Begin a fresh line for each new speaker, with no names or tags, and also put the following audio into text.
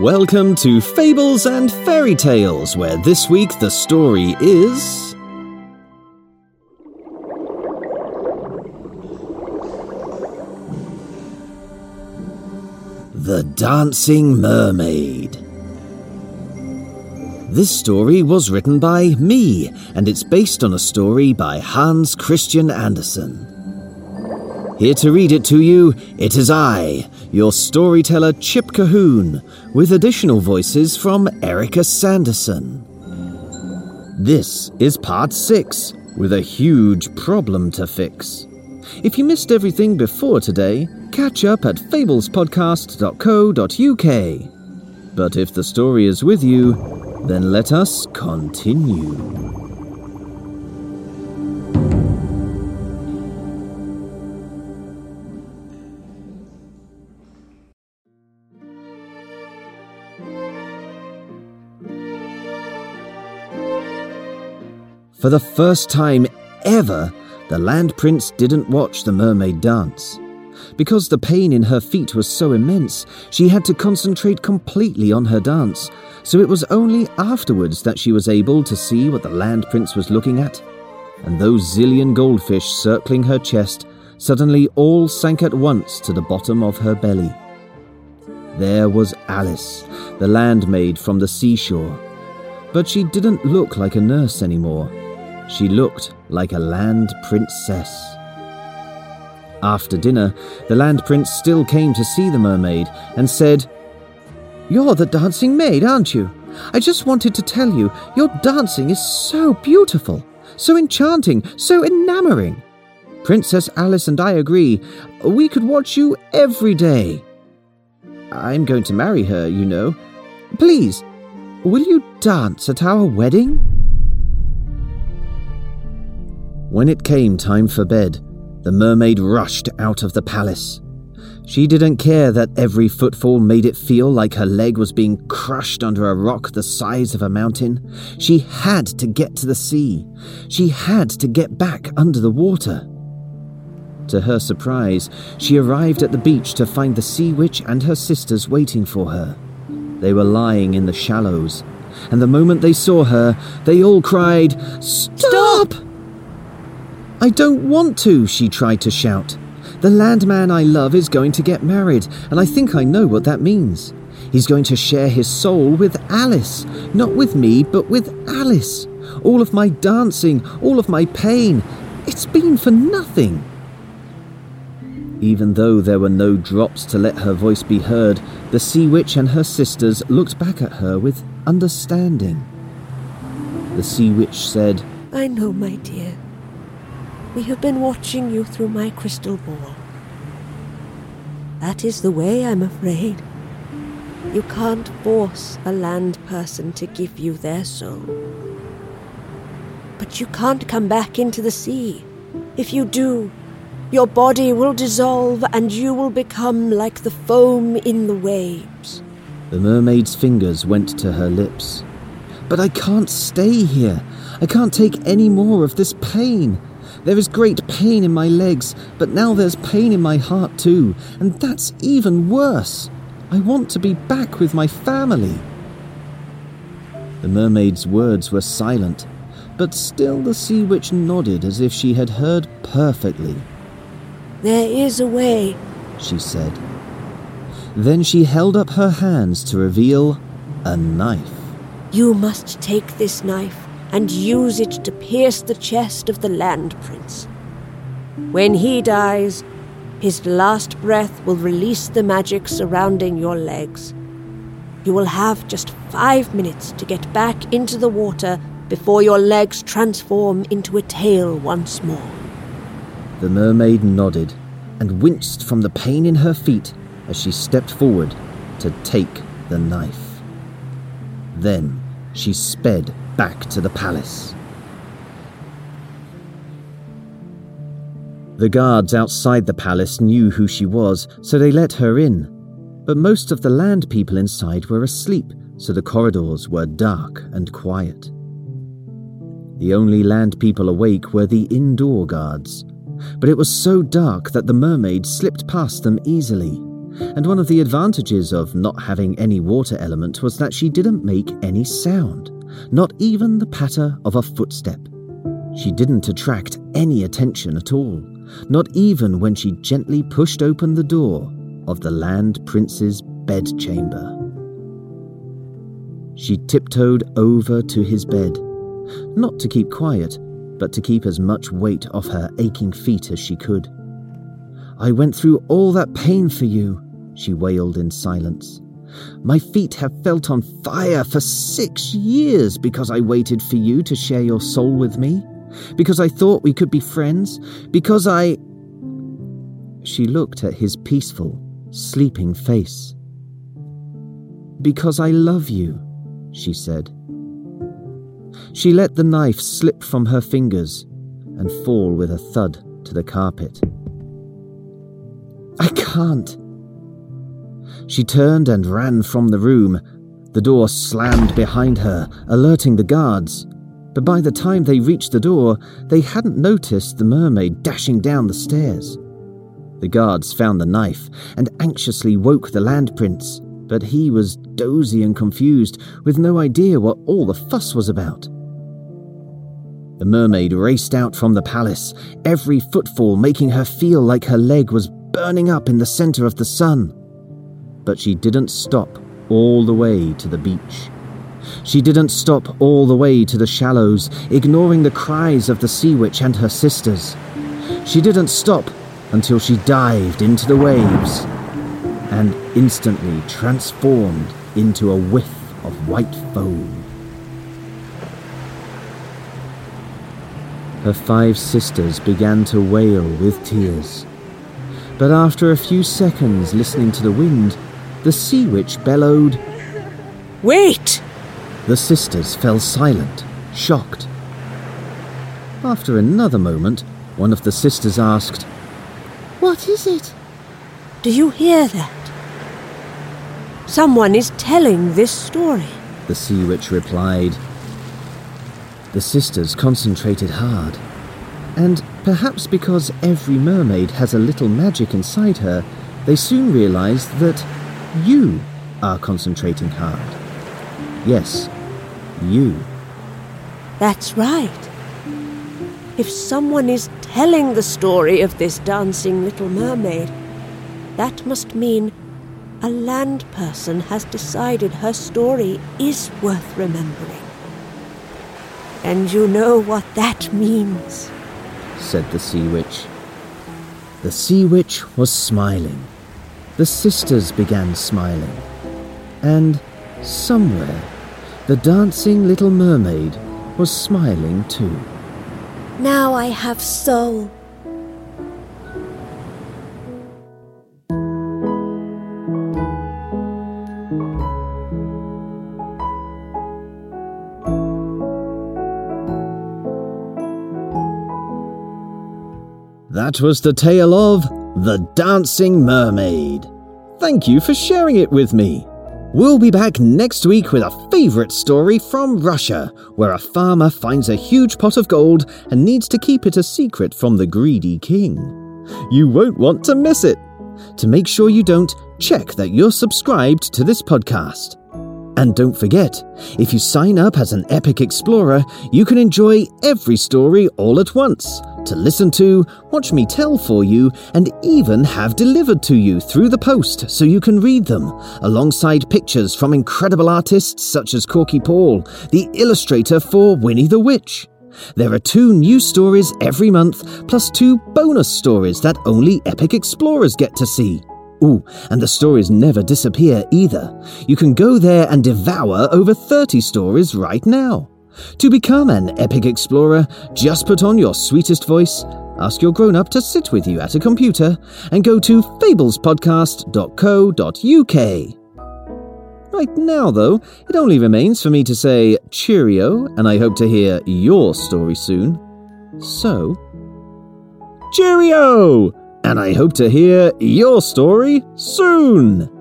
Welcome to Fables and Fairy Tales, where this week the story is. The Dancing Mermaid. This story was written by me, and it's based on a story by Hans Christian Andersen. Here to read it to you, it is I, your storyteller Chip Colquhoun, with additional voices from Erica Sanderson. This is part 6, with a huge problem to fix. If you missed everything before today, catch up at fablespodcast.co.uk. But if the story is with you, then let us continue. For the first time ever, the Land Prince didn't watch the mermaid dance. Because the pain in her feet was so immense, she had to concentrate completely on her dance, so it was only afterwards that she was able to see what the Land Prince was looking at. And those zillion goldfish circling her chest suddenly all sank at once to the bottom of her belly. There was Alice, the land maid from the seashore. But she didn't look like a nurse anymore. She looked like a land princess. After dinner, the land prince still came to see the mermaid and said, You're the dancing maid, aren't you? I just wanted to tell you, your dancing is so beautiful, so enchanting, so enamoring. Princess Alice and I agree. We could watch you every day. I'm going to marry her, you know. Please, will you dance at our wedding? When it came time for bed, the mermaid rushed out of the palace. She didn't care that every footfall made it feel like her leg was being crushed under a rock the size of a mountain. She had to get to the sea. She had to get back under the water. To her surprise, she arrived at the beach to find the sea witch and her sisters waiting for her. They were lying in the shallows, and the moment they saw her, they all cried, Stop! I don't want to, she tried to shout. The landman I love is going to get married, and I think I know what that means. He's going to share his soul with Alice. Not with me, but with Alice. All of my dancing, all of my pain, it's been for nothing. Even though there were no drops to let her voice be heard, the sea witch and her sisters looked back at her with understanding. The sea witch said,
I know, my dear. We have been watching you through my crystal ball. That is the way, I'm afraid. You can't force a land person to give you their soul. But you can't come back into the sea. If you do, your body will dissolve and you will become like the foam in the waves.
The mermaid's fingers went to her lips. But I can't stay here. I can't take any more of this pain. There is great pain in my legs, but now there's pain in my heart too, and that's even worse. I want to be back with my family. The mermaid's words were silent, but still the sea witch nodded as if she had heard perfectly.
There is a way,
she said. Then she held up her hands to reveal a knife.
You must take this knife and use it to pierce the chest of the land prince. When he dies, his last breath will release the magic surrounding your legs. You will have just five minutes to get back into the water before your legs transform into a tail once more.
The mermaid nodded and winced from the pain in her feet as she stepped forward to take the knife. Then she sped back to the palace. The guards outside the palace knew who she was, so they let her in. But most of the land people inside were asleep, so the corridors were dark and quiet. The only land people awake were the indoor guards. But it was so dark that the mermaid slipped past them easily. And one of the advantages of not having any water element was that she didn't make any sound, not even the patter of a footstep. She didn't attract any attention at all, not even when she gently pushed open the door of the Land Prince's bedchamber. She tiptoed over to his bed, not to keep quiet, but to keep as much weight off her aching feet as she could. I went through all that pain for you, she wailed in silence. My feet have felt on fire for six years because I waited for you to share your soul with me, because I thought we could be friends, because I. She looked at his peaceful, sleeping face. Because I love you, she said. She let the knife slip from her fingers and fall with a thud to the carpet. I can't. She turned and ran from the room. The door slammed behind her, alerting the guards. But by the time they reached the door, they hadn't noticed the mermaid dashing down the stairs. The guards found the knife and anxiously woke the land prince, but he was dozy and confused, with no idea what all the fuss was about. The mermaid raced out from the palace, every footfall making her feel like her leg was burning up in the center of the sun. But she didn't stop all the way to the beach. She didn't stop all the way to the shallows, ignoring the cries of the sea witch and her sisters. She didn't stop until she dived into the waves and instantly transformed into a whiff of white foam. Her five sisters began to wail with tears. But after a few seconds listening to the wind, the sea witch bellowed,
Wait!
The sisters fell silent, shocked. After another moment, one of the sisters asked,
What is it?
Do you hear that? Someone is telling this story.
The sea witch replied. The sisters concentrated hard. And perhaps because every mermaid has a little magic inside her, they soon realized that you are concentrating hard. Yes, you.
That's right. If someone is telling the story of this dancing little mermaid, that must mean a land person has decided her story is worth remembering. And you know what that means,
said the sea witch. The sea witch was smiling. The sisters began smiling. And somewhere, the dancing little mermaid was smiling too.
Now I have soul.
That was the tale of The Dancing Mermaid. Thank you for sharing it with me. We'll be back next week with a favourite story from Russia, where a farmer finds a huge pot of gold and needs to keep it a secret from the greedy king. You won't want to miss it. To make sure you don't, check that you're subscribed to this podcast. And don't forget, if you sign up as an Epic Explorer, you can enjoy every story all at once to listen to, watch me tell for you, and even have delivered to you through the post so you can read them, alongside pictures from incredible artists such as Korky Paul, the illustrator for Winnie the Witch. There are two new stories every month, plus two bonus stories that only Epic Explorers get to see. Ooh, and the stories never disappear either. You can go there and devour over 30 stories right now. To become an epic explorer, just put on your sweetest voice, ask your grown up to sit with you at a computer, and go to fablespodcast.co.uk. Right now, though, it only remains for me to say cheerio, and I hope to hear your story soon. So, cheerio! And I hope to hear your story soon!